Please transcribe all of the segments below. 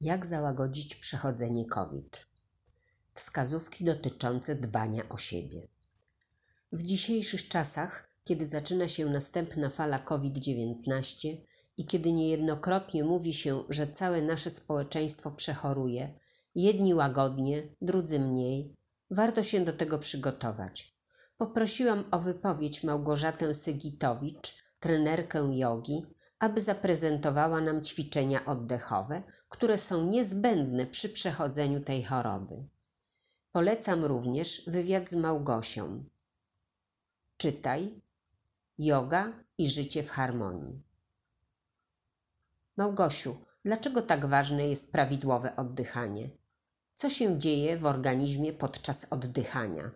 Jak załagodzić przechodzenie COVID? Wskazówki dotyczące dbania o siebie. W dzisiejszych czasach, kiedy zaczyna się następna fala COVID-19 i kiedy niejednokrotnie mówi się, że całe nasze społeczeństwo przechoruje, jedni łagodnie, drudzy mniej, warto się do tego przygotować. Poprosiłam o wypowiedź Małgorzatę Sygitowicz, trenerkę jogi, aby zaprezentowała nam ćwiczenia oddechowe, które są niezbędne przy przechodzeniu tej choroby. Polecam również wywiad z Małgosią. Czytaj Yoga i życie w harmonii. Małgosiu, dlaczego tak ważne jest prawidłowe oddychanie? Co się dzieje w organizmie podczas oddychania?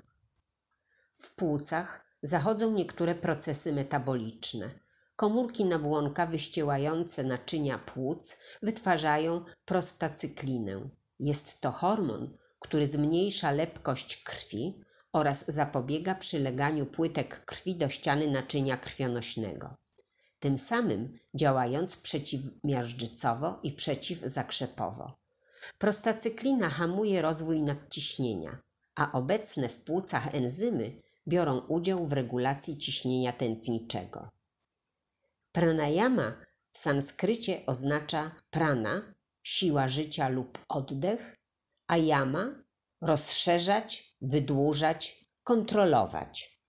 W płucach zachodzą niektóre procesy metaboliczne – Komórki nabłonka wyściełające naczynia płuc wytwarzają prostacyklinę. Jest to hormon, który zmniejsza lepkość krwi oraz zapobiega przyleganiu płytek krwi do ściany naczynia krwionośnego, tym samym działając przeciwmiażdżycowo i przeciwzakrzepowo. Prostacyklina hamuje rozwój nadciśnienia, a obecne w płucach enzymy biorą udział w regulacji ciśnienia tętniczego. Pranayama w sanskrycie oznacza prana, siła życia lub oddech, a yama rozszerzać, wydłużać, kontrolować.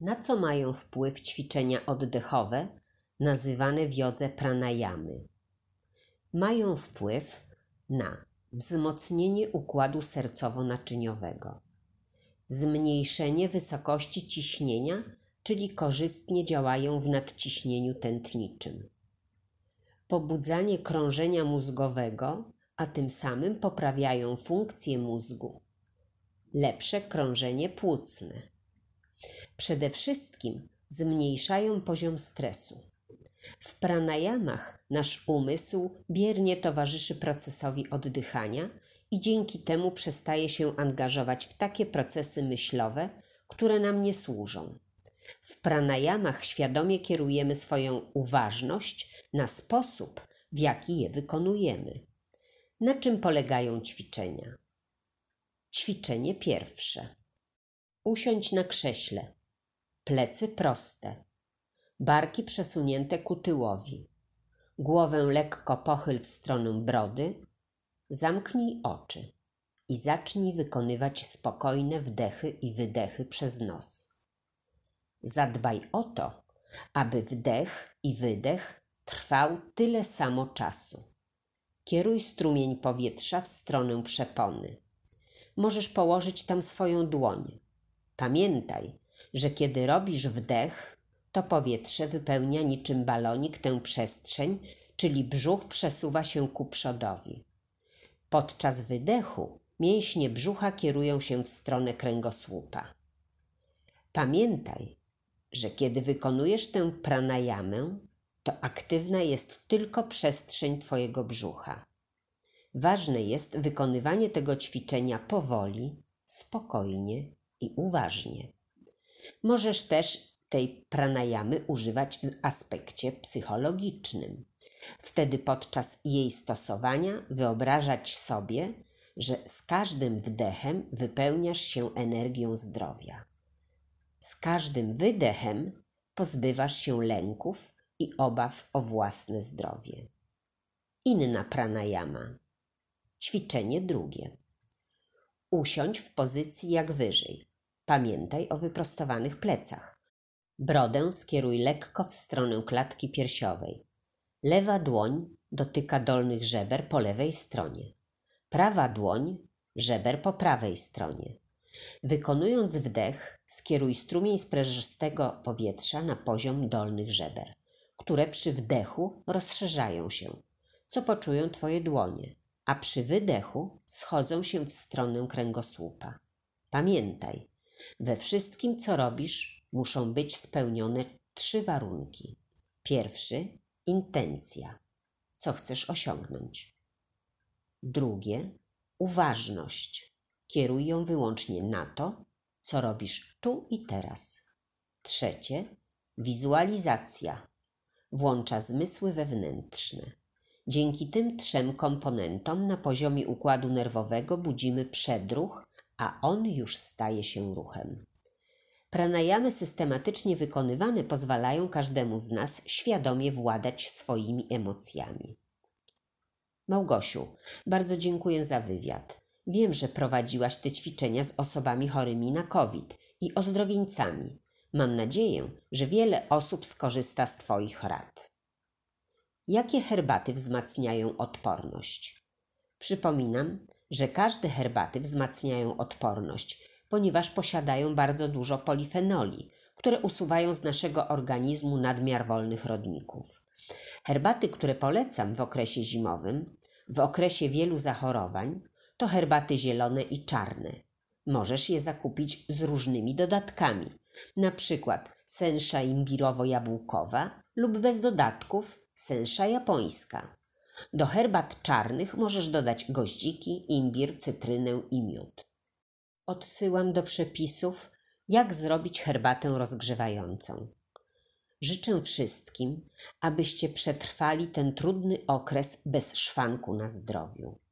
Na co mają wpływ ćwiczenia oddechowe, nazywane w jodze pranayamy? Mają wpływ na wzmocnienie układu sercowo-naczyniowego, zmniejszenie wysokości ciśnienia czyli korzystnie działają w nadciśnieniu tętniczym. Pobudzanie krążenia mózgowego, a tym samym poprawiają funkcję mózgu. Lepsze krążenie płucne. Przede wszystkim zmniejszają poziom stresu. W pranayamach nasz umysł biernie towarzyszy procesowi oddychania i dzięki temu przestaje się angażować w takie procesy myślowe, które nam nie służą. W pranayamach świadomie kierujemy swoją uważność na sposób, w jaki je wykonujemy. Na czym polegają ćwiczenia? Ćwiczenie pierwsze. Usiądź na krześle. Plecy proste. Barki przesunięte ku tyłowi. Głowę lekko pochyl w stronę brody. Zamknij oczy i zacznij wykonywać spokojne wdechy i wydechy przez nos. Zadbaj o to, aby wdech i wydech trwał tyle samo czasu. Kieruj strumień powietrza w stronę przepony. Możesz położyć tam swoją dłoń. Pamiętaj, że kiedy robisz wdech, to powietrze wypełnia niczym balonik tę przestrzeń, czyli brzuch przesuwa się ku przodowi. Podczas wydechu mięśnie brzucha kierują się w stronę kręgosłupa. Pamiętaj, że kiedy wykonujesz tę pranayamę, to aktywna jest tylko przestrzeń Twojego brzucha. Ważne jest wykonywanie tego ćwiczenia powoli, spokojnie i uważnie. Możesz też tej pranayamy używać w aspekcie psychologicznym. Wtedy podczas jej stosowania wyobrażać sobie, że z każdym wdechem wypełniasz się energią zdrowia. Z każdym wydechem pozbywasz się lęków i obaw o własne zdrowie. Inna pranayama. Ćwiczenie drugie. Usiądź w pozycji jak wyżej. Pamiętaj o wyprostowanych plecach. Brodę skieruj lekko w stronę klatki piersiowej. Lewa dłoń dotyka dolnych żeber po lewej stronie. Prawa dłoń żeber po prawej stronie. Wykonując wdech, skieruj strumień sprężystego powietrza na poziom dolnych żeber, które przy wdechu rozszerzają się, co poczują Twoje dłonie, a przy wydechu schodzą się w stronę kręgosłupa. Pamiętaj, we wszystkim, co robisz, muszą być spełnione trzy warunki. Pierwszy intencja. Co chcesz osiągnąć? Drugie uważność Kieruj ją wyłącznie na to, co robisz tu i teraz. Trzecie, wizualizacja. Włącza zmysły wewnętrzne. Dzięki tym trzem komponentom na poziomie układu nerwowego budzimy przedruch, a on już staje się ruchem. Pranayamy systematycznie wykonywane pozwalają każdemu z nas świadomie władać swoimi emocjami. Małgosiu, bardzo dziękuję za wywiad. Wiem, że prowadziłaś te ćwiczenia z osobami chorymi na COVID i ozdrowieńcami. Mam nadzieję, że wiele osób skorzysta z Twoich rad. Jakie herbaty wzmacniają odporność? Przypominam, że każde herbaty wzmacniają odporność, ponieważ posiadają bardzo dużo polifenoli, które usuwają z naszego organizmu nadmiar wolnych rodników. Herbaty, które polecam w okresie zimowym, w okresie wielu zachorowań, to herbaty zielone i czarne. Możesz je zakupić z różnymi dodatkami, na przykład sensza imbirowo-jabłkowa lub bez dodatków sensza japońska. Do herbat czarnych możesz dodać goździki, imbir, cytrynę i miód. Odsyłam do przepisów, jak zrobić herbatę rozgrzewającą. Życzę wszystkim, abyście przetrwali ten trudny okres bez szwanku na zdrowiu.